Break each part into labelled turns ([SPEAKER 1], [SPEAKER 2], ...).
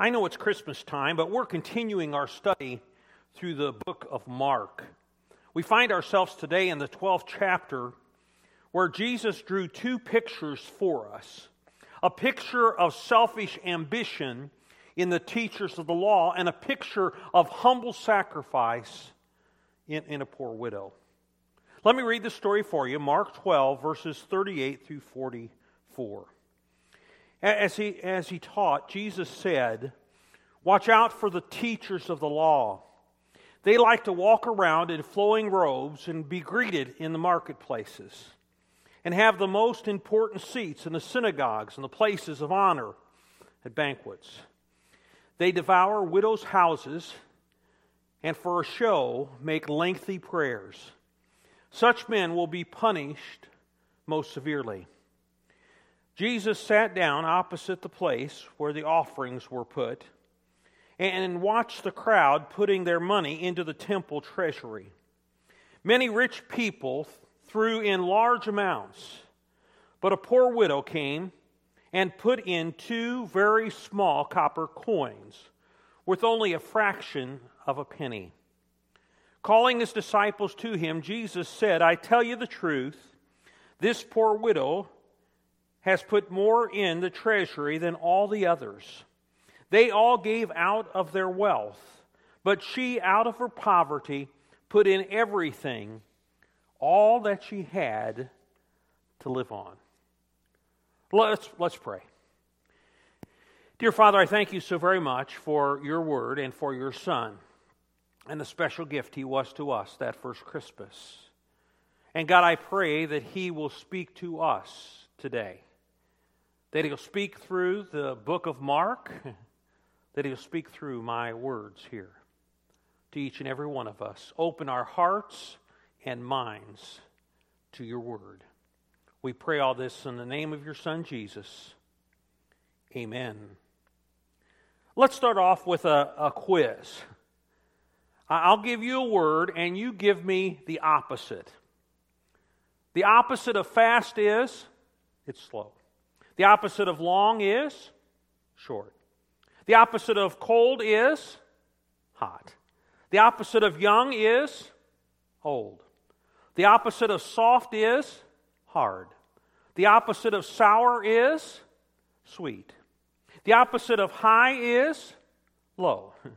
[SPEAKER 1] I know it's Christmas time, but we're continuing our study through the book of Mark. We find ourselves today in the 12th chapter where Jesus drew two pictures for us a picture of selfish ambition in the teachers of the law, and a picture of humble sacrifice in, in a poor widow. Let me read the story for you Mark 12, verses 38 through 44. As he, as he taught, Jesus said, Watch out for the teachers of the law. They like to walk around in flowing robes and be greeted in the marketplaces, and have the most important seats in the synagogues and the places of honor at banquets. They devour widows' houses and for a show make lengthy prayers. Such men will be punished most severely. Jesus sat down opposite the place where the offerings were put and watched the crowd putting their money into the temple treasury. Many rich people threw in large amounts, but a poor widow came and put in two very small copper coins worth only a fraction of a penny. Calling his disciples to him, Jesus said, I tell you the truth, this poor widow has put more in the treasury than all the others. They all gave out of their wealth, but she, out of her poverty, put in everything, all that she had to live on. Let's, let's pray. Dear Father, I thank you so very much for your word and for your Son and the special gift he was to us that first Christmas. And God, I pray that he will speak to us today, that he'll speak through the book of Mark, that he'll speak through my words here to each and every one of us. Open our hearts and minds to your word. We pray all this in the name of your Son, Jesus. Amen. Let's start off with a, a quiz. I'll give you a word, and you give me the opposite. The opposite of fast is it's slow. The opposite of long is short. The opposite of cold is hot. The opposite of young is old. The opposite of soft is hard. The opposite of sour is sweet. The opposite of high is low.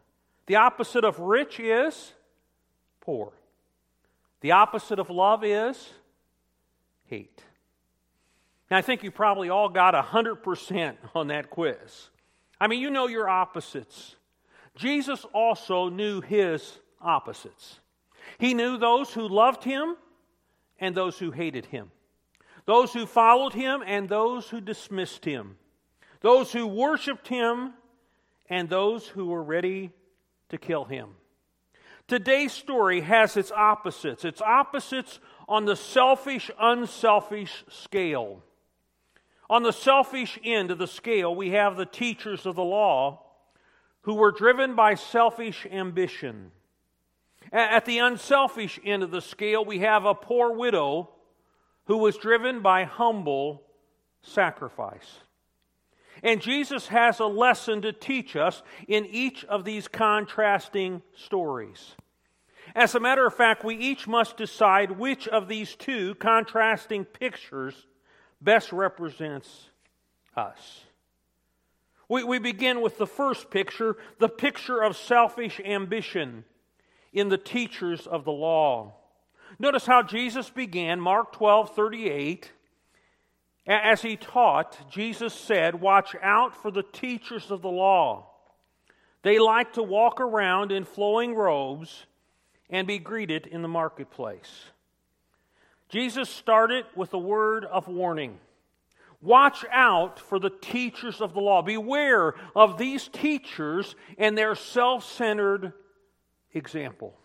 [SPEAKER 1] The opposite of rich is poor. The opposite of love is hate. Now, I think you probably all got 100% on that quiz. I mean, you know your opposites. Jesus also knew his opposites. He knew those who loved him and those who hated him those who followed him and those who dismissed him, those who worshiped him and those who were ready to kill him. Today's story has its opposites. Its opposites on the selfish, unselfish scale. On the selfish end of the scale, we have the teachers of the law who were driven by selfish ambition. At the unselfish end of the scale, we have a poor widow who was driven by humble sacrifice. And Jesus has a lesson to teach us in each of these contrasting stories. As a matter of fact, we each must decide which of these two contrasting pictures best represents us. We, we begin with the first picture, the picture of selfish ambition in the teachers of the law. Notice how Jesus began, Mark 12 38. As he taught, Jesus said, Watch out for the teachers of the law. They like to walk around in flowing robes and be greeted in the marketplace. Jesus started with a word of warning. Watch out for the teachers of the law. Beware of these teachers and their self centered example.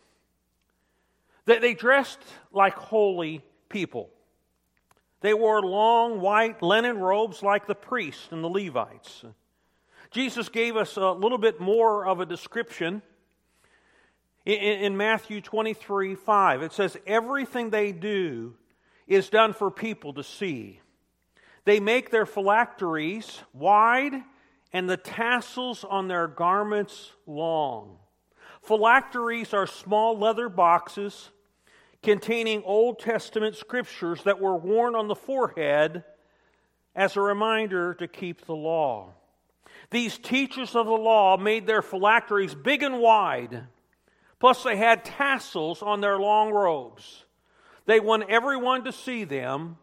[SPEAKER 1] That they dressed like holy people. They wore long white linen robes like the priests and the Levites. Jesus gave us a little bit more of a description in, Matthew 23 5. It says, Everything they do is done for people to see. They make their phylacteries wide and the tassels on their garments long. Phylacteries are small leather boxes containing Old Testament scriptures that were worn on the forehead as a reminder to keep the law. These teachers of the law made their phylacteries big and wide, plus, they had tassels on their long robes. They wanted everyone to see them,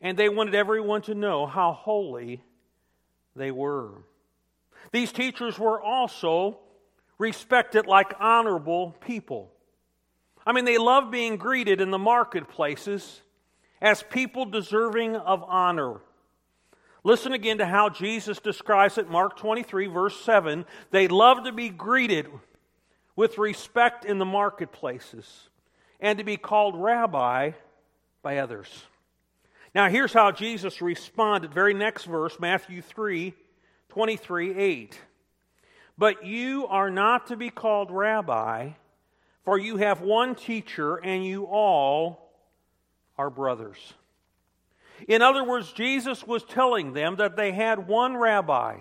[SPEAKER 1] and they wanted everyone to know how holy they were. These teachers were also respected like honorable people. I mean, they loved being greeted in the marketplaces as people deserving of honor. Listen again to how Jesus describes it, Mark 23, verse 7. They love to be greeted with respect in the marketplaces and to be called rabbi by others. Now, here's how Jesus responded. Very next verse, Matthew 3 23 8. But you are not to be called rabbi, for you have one teacher, and you all are brothers. In other words, Jesus was telling them that they had one rabbi,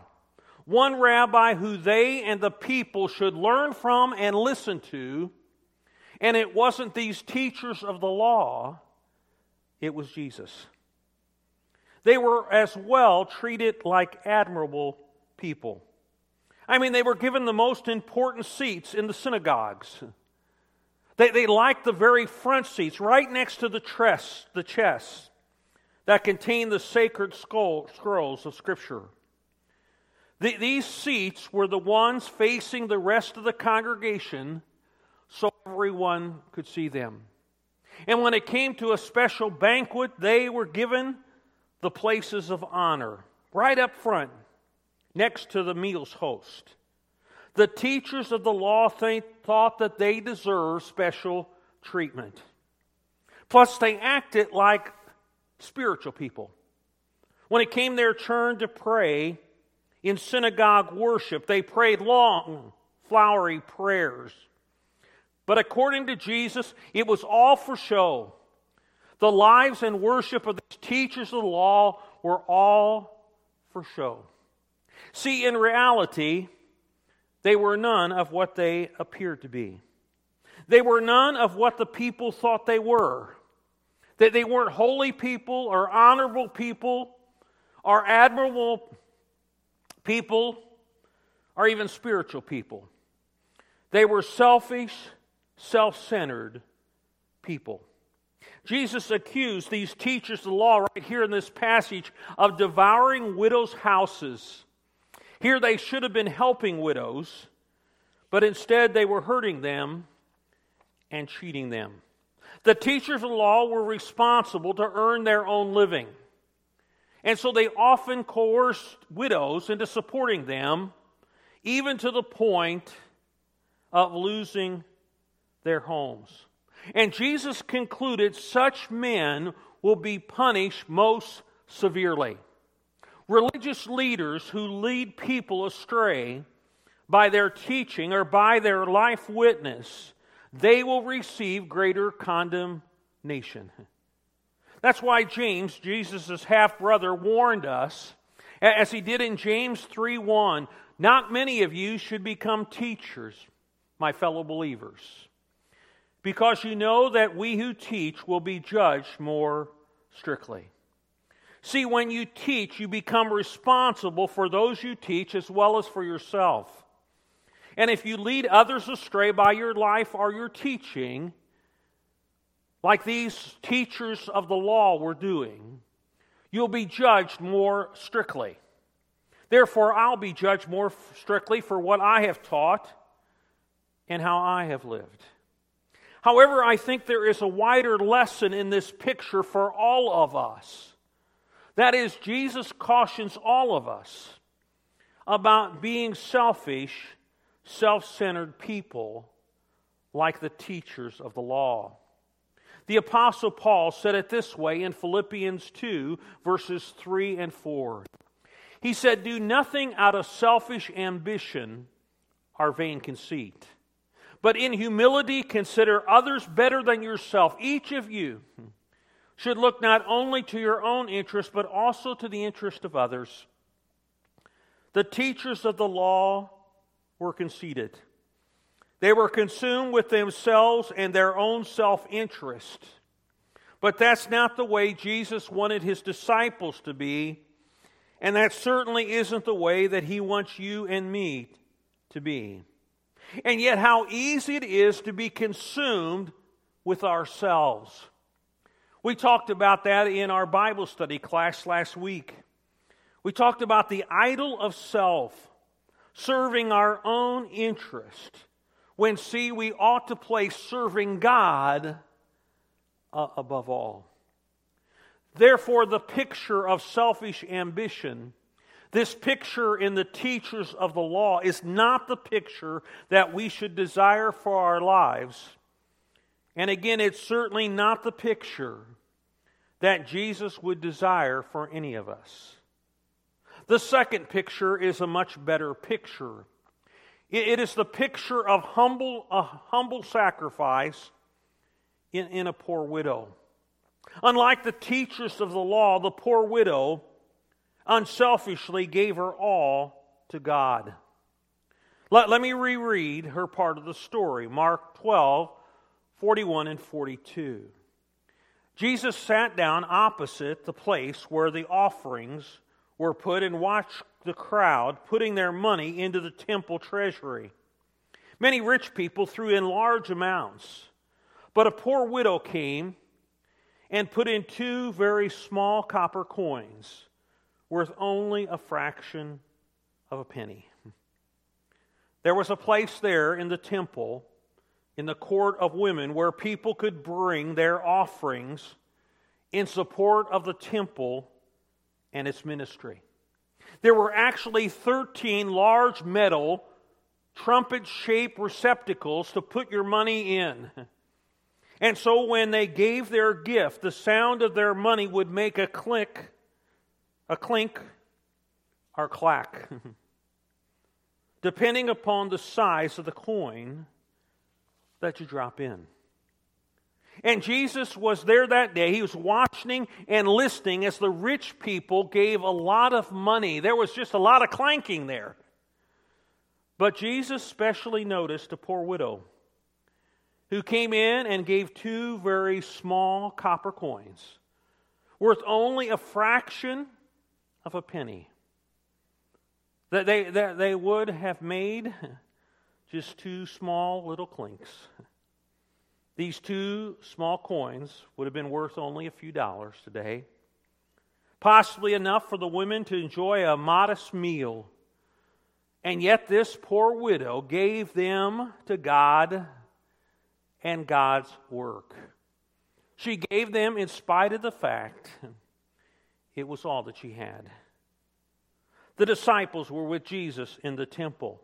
[SPEAKER 1] one rabbi who they and the people should learn from and listen to. And it wasn't these teachers of the law, it was Jesus. They were as well treated like admirable people. I mean, they were given the most important seats in the synagogues. They, they liked the very front seats, right next to the chest, the chest that contained the sacred scrolls of Scripture. The, these seats were the ones facing the rest of the congregation so everyone could see them. And when it came to a special banquet, they were given the places of honor right up front next to the meal's host. The teachers of the law think, thought that they deserved special treatment. Plus, they acted like spiritual people. When it came their turn to pray in synagogue worship, they prayed long, flowery prayers. But according to Jesus, it was all for show. The lives and worship of the teachers of the law were all for show. See, in reality, they were none of what they appeared to be. They were none of what the people thought they were. That they weren't holy people or honorable people or admirable people or even spiritual people. They were selfish, self centered people. Jesus accused these teachers of the law right here in this passage of devouring widows' houses here they should have been helping widows, but instead they were hurting them and cheating them. The teachers of the law were responsible to earn their own living. And so they often coerced widows into supporting them, even to the point of losing their homes. And Jesus concluded such men will be punished most severely religious leaders who lead people astray by their teaching or by their life witness, they will receive greater condemnation. That's why James, Jesus' half brother, warned us, as he did in James 3 1, not many of you should become teachers, my fellow believers, because you know that we who teach will be judged more strictly. See, when you teach, you become responsible for those you teach as well as for yourself. And if you lead others astray by your life or your teaching, like these teachers of the law were doing, you'll be judged more strictly. Therefore, I'll be judged more strictly for what I have taught and how I have lived. However, I think there is a wider lesson in this picture for all of us. That is, Jesus cautions all of us about being selfish, self centered people like the teachers of the law. The Apostle Paul said it this way in Philippians 2, verses 3 and 4. He said, Do nothing out of selfish ambition or vain conceit, but in humility consider others better than yourself, each of you should look not only to your own interest, but also to the interest of others. The teachers of the law were conceited. They were consumed with themselves and their own self interest. But that's not the way Jesus wanted his disciples to be, and that certainly isn't the way that he wants you and me to be. And yet, how easy it is to be consumed with ourselves. We talked about that in our Bible study class last week. We talked about the idol of self, serving our own interest when, see, we ought to place serving God uh, above all. Therefore, the picture of selfish ambition, this picture in the teachers of the law, is not the picture that we should desire for our lives. And again, it's certainly not the picture that Jesus would desire for any of us. The second picture is a much better picture. It is the picture of humble, a humble sacrifice in, in a poor widow. Unlike the teachers of the law, the poor widow unselfishly gave her all to God. Let, let me reread her part of the story Mark 12, 41 and 42. Jesus sat down opposite the place where the offerings were put and watched the crowd putting their money into the temple treasury. Many rich people threw in large amounts, but a poor widow came and put in two very small copper coins worth only a fraction of a penny. There was a place there in the temple, in the court of women, where people could bring their offerings in support of the temple and its ministry there were actually 13 large metal trumpet shaped receptacles to put your money in. And so when they gave their gift, the sound of their money would make a click, a clink, or clack, depending upon the size of the coin that you drop in. And Jesus was there that day. He was watching and listening as the rich people gave a lot of money. There was just a lot of clanking there. But Jesus specially noticed a poor widow who came in and gave two very small copper coins worth only a fraction of a penny. That they, that they would have made just two small little clinks. These two small coins would have been worth only a few dollars today, possibly enough for the women to enjoy a modest meal. And yet, this poor widow gave them to God and God's work. She gave them in spite of the fact it was all that she had. The disciples were with Jesus in the temple.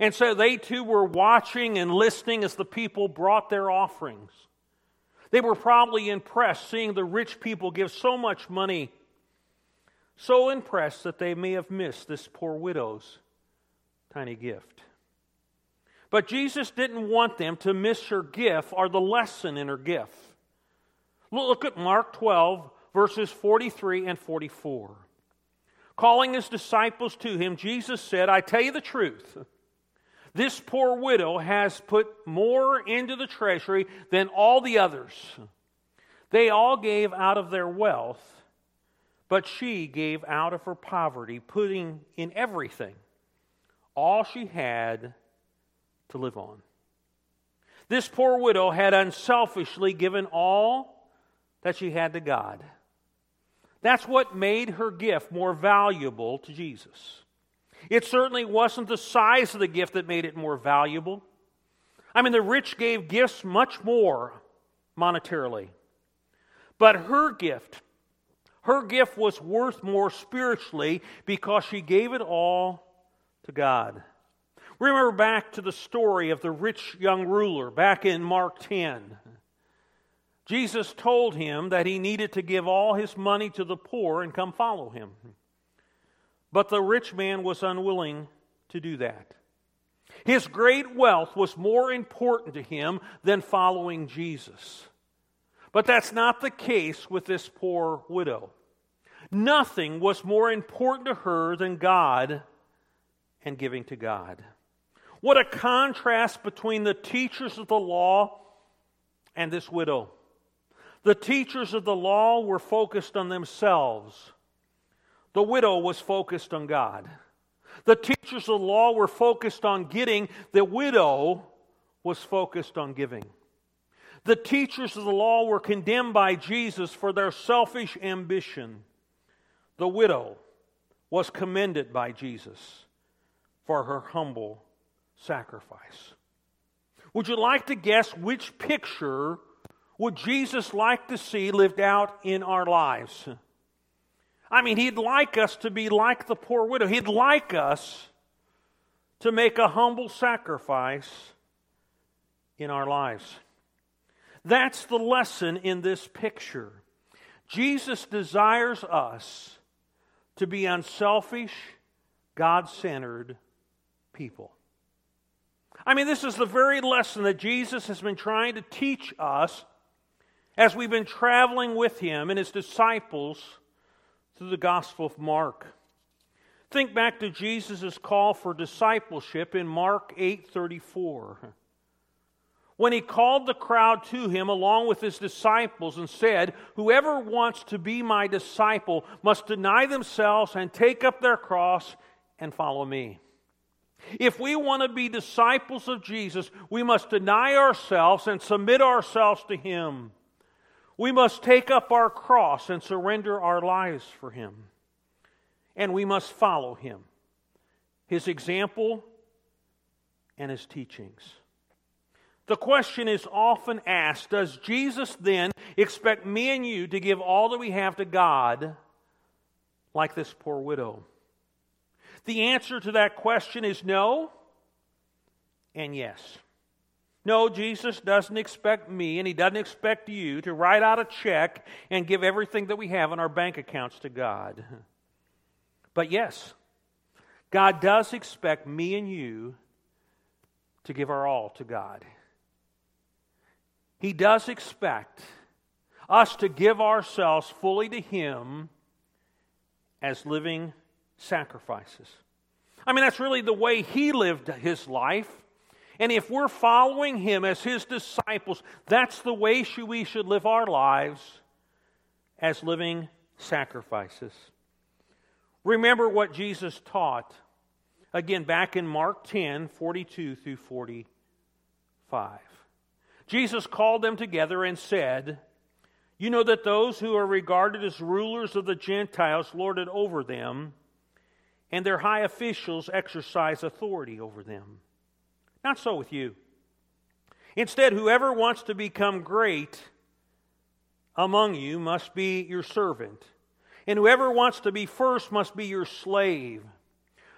[SPEAKER 1] And so they too were watching and listening as the people brought their offerings. They were probably impressed seeing the rich people give so much money, so impressed that they may have missed this poor widow's tiny gift. But Jesus didn't want them to miss her gift or the lesson in her gift. Look at Mark 12, verses 43 and 44. Calling his disciples to him, Jesus said, I tell you the truth. This poor widow has put more into the treasury than all the others. They all gave out of their wealth, but she gave out of her poverty, putting in everything all she had to live on. This poor widow had unselfishly given all that she had to God. That's what made her gift more valuable to Jesus. It certainly wasn't the size of the gift that made it more valuable. I mean, the rich gave gifts much more monetarily. But her gift, her gift was worth more spiritually because she gave it all to God. Remember back to the story of the rich young ruler back in Mark 10. Jesus told him that he needed to give all his money to the poor and come follow him. But the rich man was unwilling to do that. His great wealth was more important to him than following Jesus. But that's not the case with this poor widow. Nothing was more important to her than God and giving to God. What a contrast between the teachers of the law and this widow. The teachers of the law were focused on themselves, the widow was focused on God. The teachers of the law were focused on getting, the widow was focused on giving. The teachers of the law were condemned by Jesus for their selfish ambition. The widow was commended by Jesus for her humble sacrifice. Would you like to guess which picture would Jesus like to see lived out in our lives? I mean, he'd like us to be like the poor widow. He'd like us to make a humble sacrifice in our lives. That's the lesson in this picture. Jesus desires us to be unselfish, God centered people. I mean, this is the very lesson that Jesus has been trying to teach us as we've been traveling with him and his disciples through the Gospel of Mark. Think back to Jesus' call for discipleship in Mark 8:34. When he called the crowd to him along with his disciples and said, Whoever wants to be my disciple must deny themselves and take up their cross and follow me. If we want to be disciples of Jesus, we must deny ourselves and submit ourselves to Him. We must take up our cross and surrender our lives for Him. And we must follow Him, His example, and His teachings. The question is often asked Does Jesus then expect me and you to give all that we have to God like this poor widow? The answer to that question is no and yes. No, Jesus doesn't expect me and he doesn't expect you to write out a check and give everything that we have in our bank accounts to God. But yes, God does expect me and you to give our all to God. He does expect us to give ourselves fully to Him as living sacrifices. I mean, that's really the way he lived his life. And if we're following him as his disciples, that's the way we should live our lives as living sacrifices. Remember what Jesus taught. Again, back in Mark 10 42 through 45. Jesus called them together and said, You know that those who are regarded as rulers of the Gentiles lord it over them and their high officials exercise authority over them. Not so with you. Instead, whoever wants to become great among you must be your servant, and whoever wants to be first must be your slave.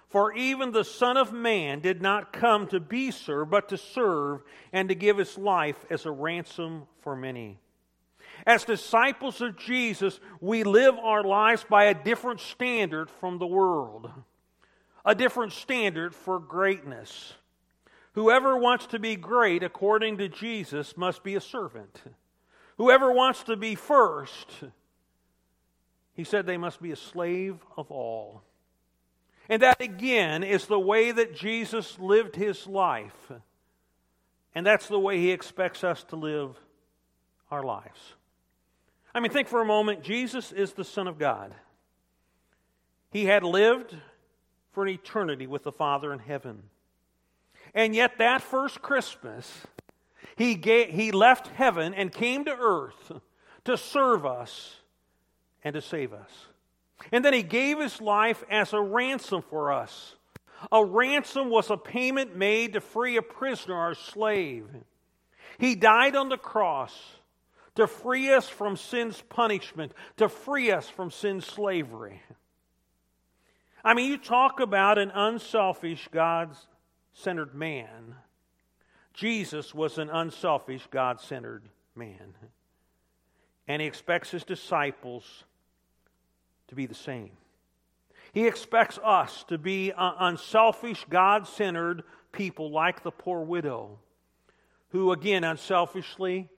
[SPEAKER 1] For even the Son of Man did not come to be served, but to serve and to give his life as a ransom for many. As disciples of Jesus, we live our lives by a different standard from the world, a different standard for greatness. Whoever wants to be great according to Jesus must be a servant. Whoever wants to be first, he said they must be a slave of all. And that again is the way that Jesus lived his life. And that's the way he expects us to live our lives. I mean, think for a moment Jesus is the Son of God. He had lived for an eternity with the Father in heaven. And yet, that first Christmas, he, gave, he left heaven and came to earth to serve us and to save us. And then he gave his life as a ransom for us. A ransom was a payment made to free a prisoner or slave. He died on the cross to free us from sin's punishment, to free us from sin's slavery. I mean, you talk about an unselfish, God centered man. Jesus was an unselfish, God centered man. And he expects his disciples to be the same. He expects us to be uh, unselfish, God centered people like the poor widow, who again unselfishly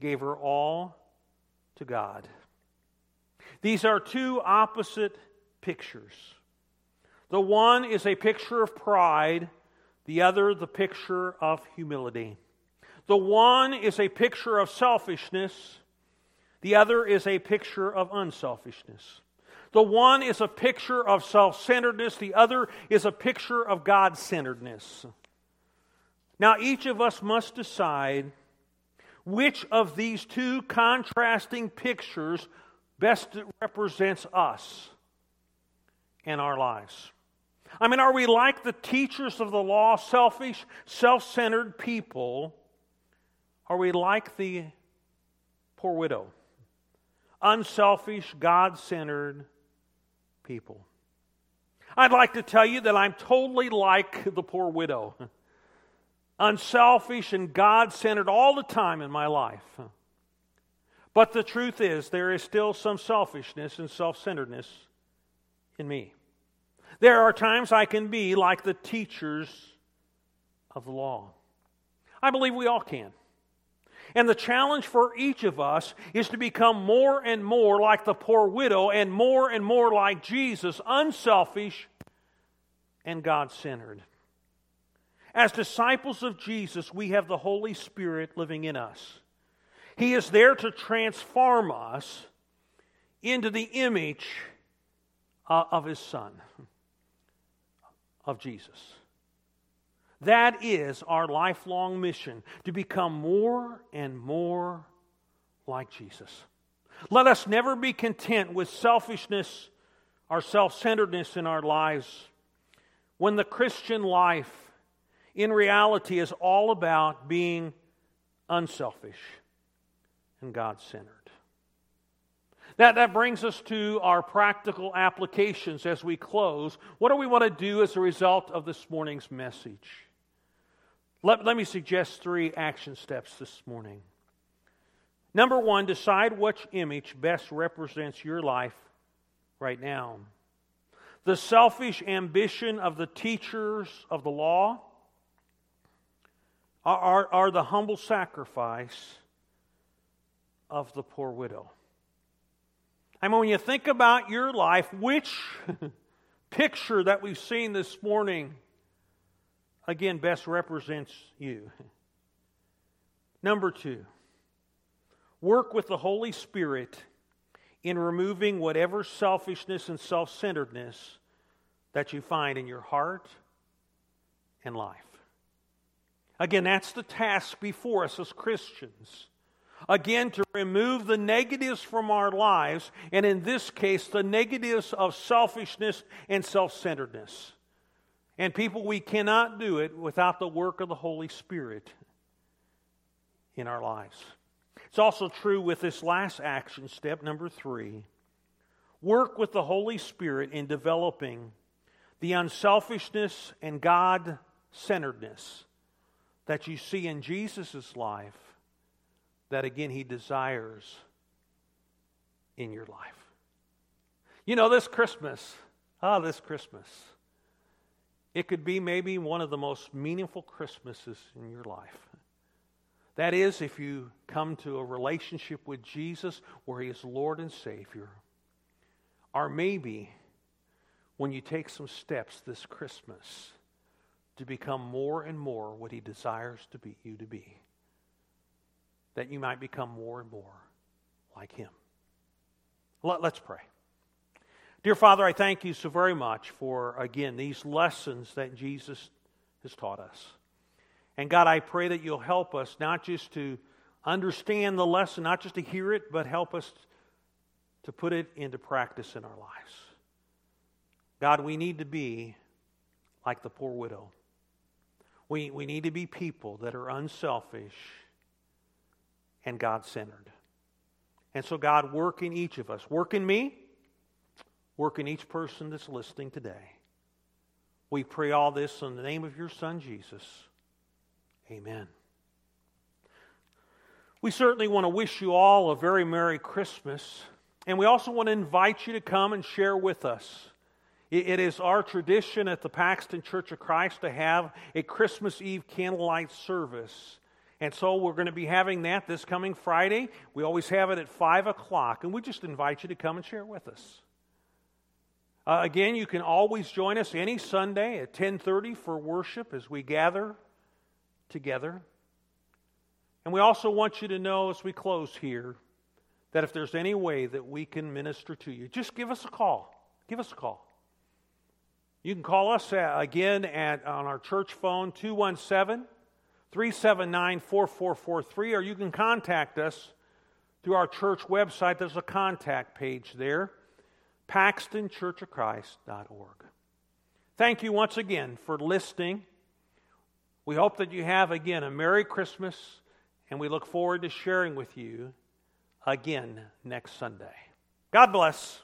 [SPEAKER 1] gave her all to God. These are two opposite pictures. The one is a picture of pride, the other, the picture of humility. The one is a picture of selfishness, the other is a picture of unselfishness. The one is a picture of self centeredness, the other is a picture of God centeredness. Now, each of us must decide which of these two contrasting pictures best represents us and our lives. I mean, are we like the teachers of the law, selfish, self centered people? Are we like the poor widow, unselfish, God centered people? I'd like to tell you that I'm totally like the poor widow, unselfish and God centered all the time in my life. But the truth is, there is still some selfishness and self centeredness in me. There are times I can be like the teachers of the law. I believe we all can. And the challenge for each of us is to become more and more like the poor widow and more and more like Jesus, unselfish and God centered. As disciples of Jesus, we have the Holy Spirit living in us. He is there to transform us into the image uh, of His Son of Jesus. That is our lifelong mission to become more and more like Jesus. Let us never be content with selfishness or self centeredness in our lives when the Christian life in reality is all about being unselfish and God centered. That, that brings us to our practical applications as we close. What do we want to do as a result of this morning's message? Let, let me suggest three action steps this morning. Number one, decide which image best represents your life right now. The selfish ambition of the teachers of the law are, are the humble sacrifice of the poor widow. I mean, when you think about your life, which picture that we've seen this morning, again, best represents you? Number two, work with the Holy Spirit in removing whatever selfishness and self centeredness that you find in your heart and life. Again, that's the task before us as Christians. Again, to remove the negatives from our lives, and in this case, the negatives of selfishness and self centeredness. And people, we cannot do it without the work of the Holy Spirit in our lives. It's also true with this last action step, number three. Work with the Holy Spirit in developing the unselfishness and God centeredness that you see in Jesus' life that again He desires in your life. You know, this Christmas, ah, this Christmas, it could be maybe one of the most meaningful Christmases in your life. That is, if you come to a relationship with Jesus where He is Lord and Savior. Or maybe when you take some steps this Christmas to become more and more what He desires to be you to be that you might become more and more like Him. Let, us pray. Dear Father, I thank you so very much for, again, these lessons that Jesus has taught us. And God, I pray that you'll help us not just to understand the lesson, not just to hear it, but help us to put it into practice in our lives. God, we need to be like the poor widow. We, we need to be people that are unselfish and God centered. And so, God, work in each of us. Work in me, work in each person that's listening today. We pray all this in the name of your Son, Jesus. Amen. We certainly want to wish you all a very Merry Christmas. And we also want to invite you to come and share with us. It is our tradition at the Paxton Church of Christ to have a Christmas Eve candlelight service. And so we're going to be having that this coming Friday. We always have it at 5 o'clock, and we just invite you to come and share with us. Uh, again, you can always join us any Sunday at 10:30 for worship as we gather together. And we also want you to know as we close here that if there's any way that we can minister to you, just give us a call. Give us a call. You can call us uh, again at, on our church phone, 217 379 4443, or you can contact us through our church website. There's a contact page there, paxtonchurchofchrist.org. Thank you once again for listening. We hope that you have, again, a Merry Christmas, and we look forward to sharing with you again next Sunday. God bless.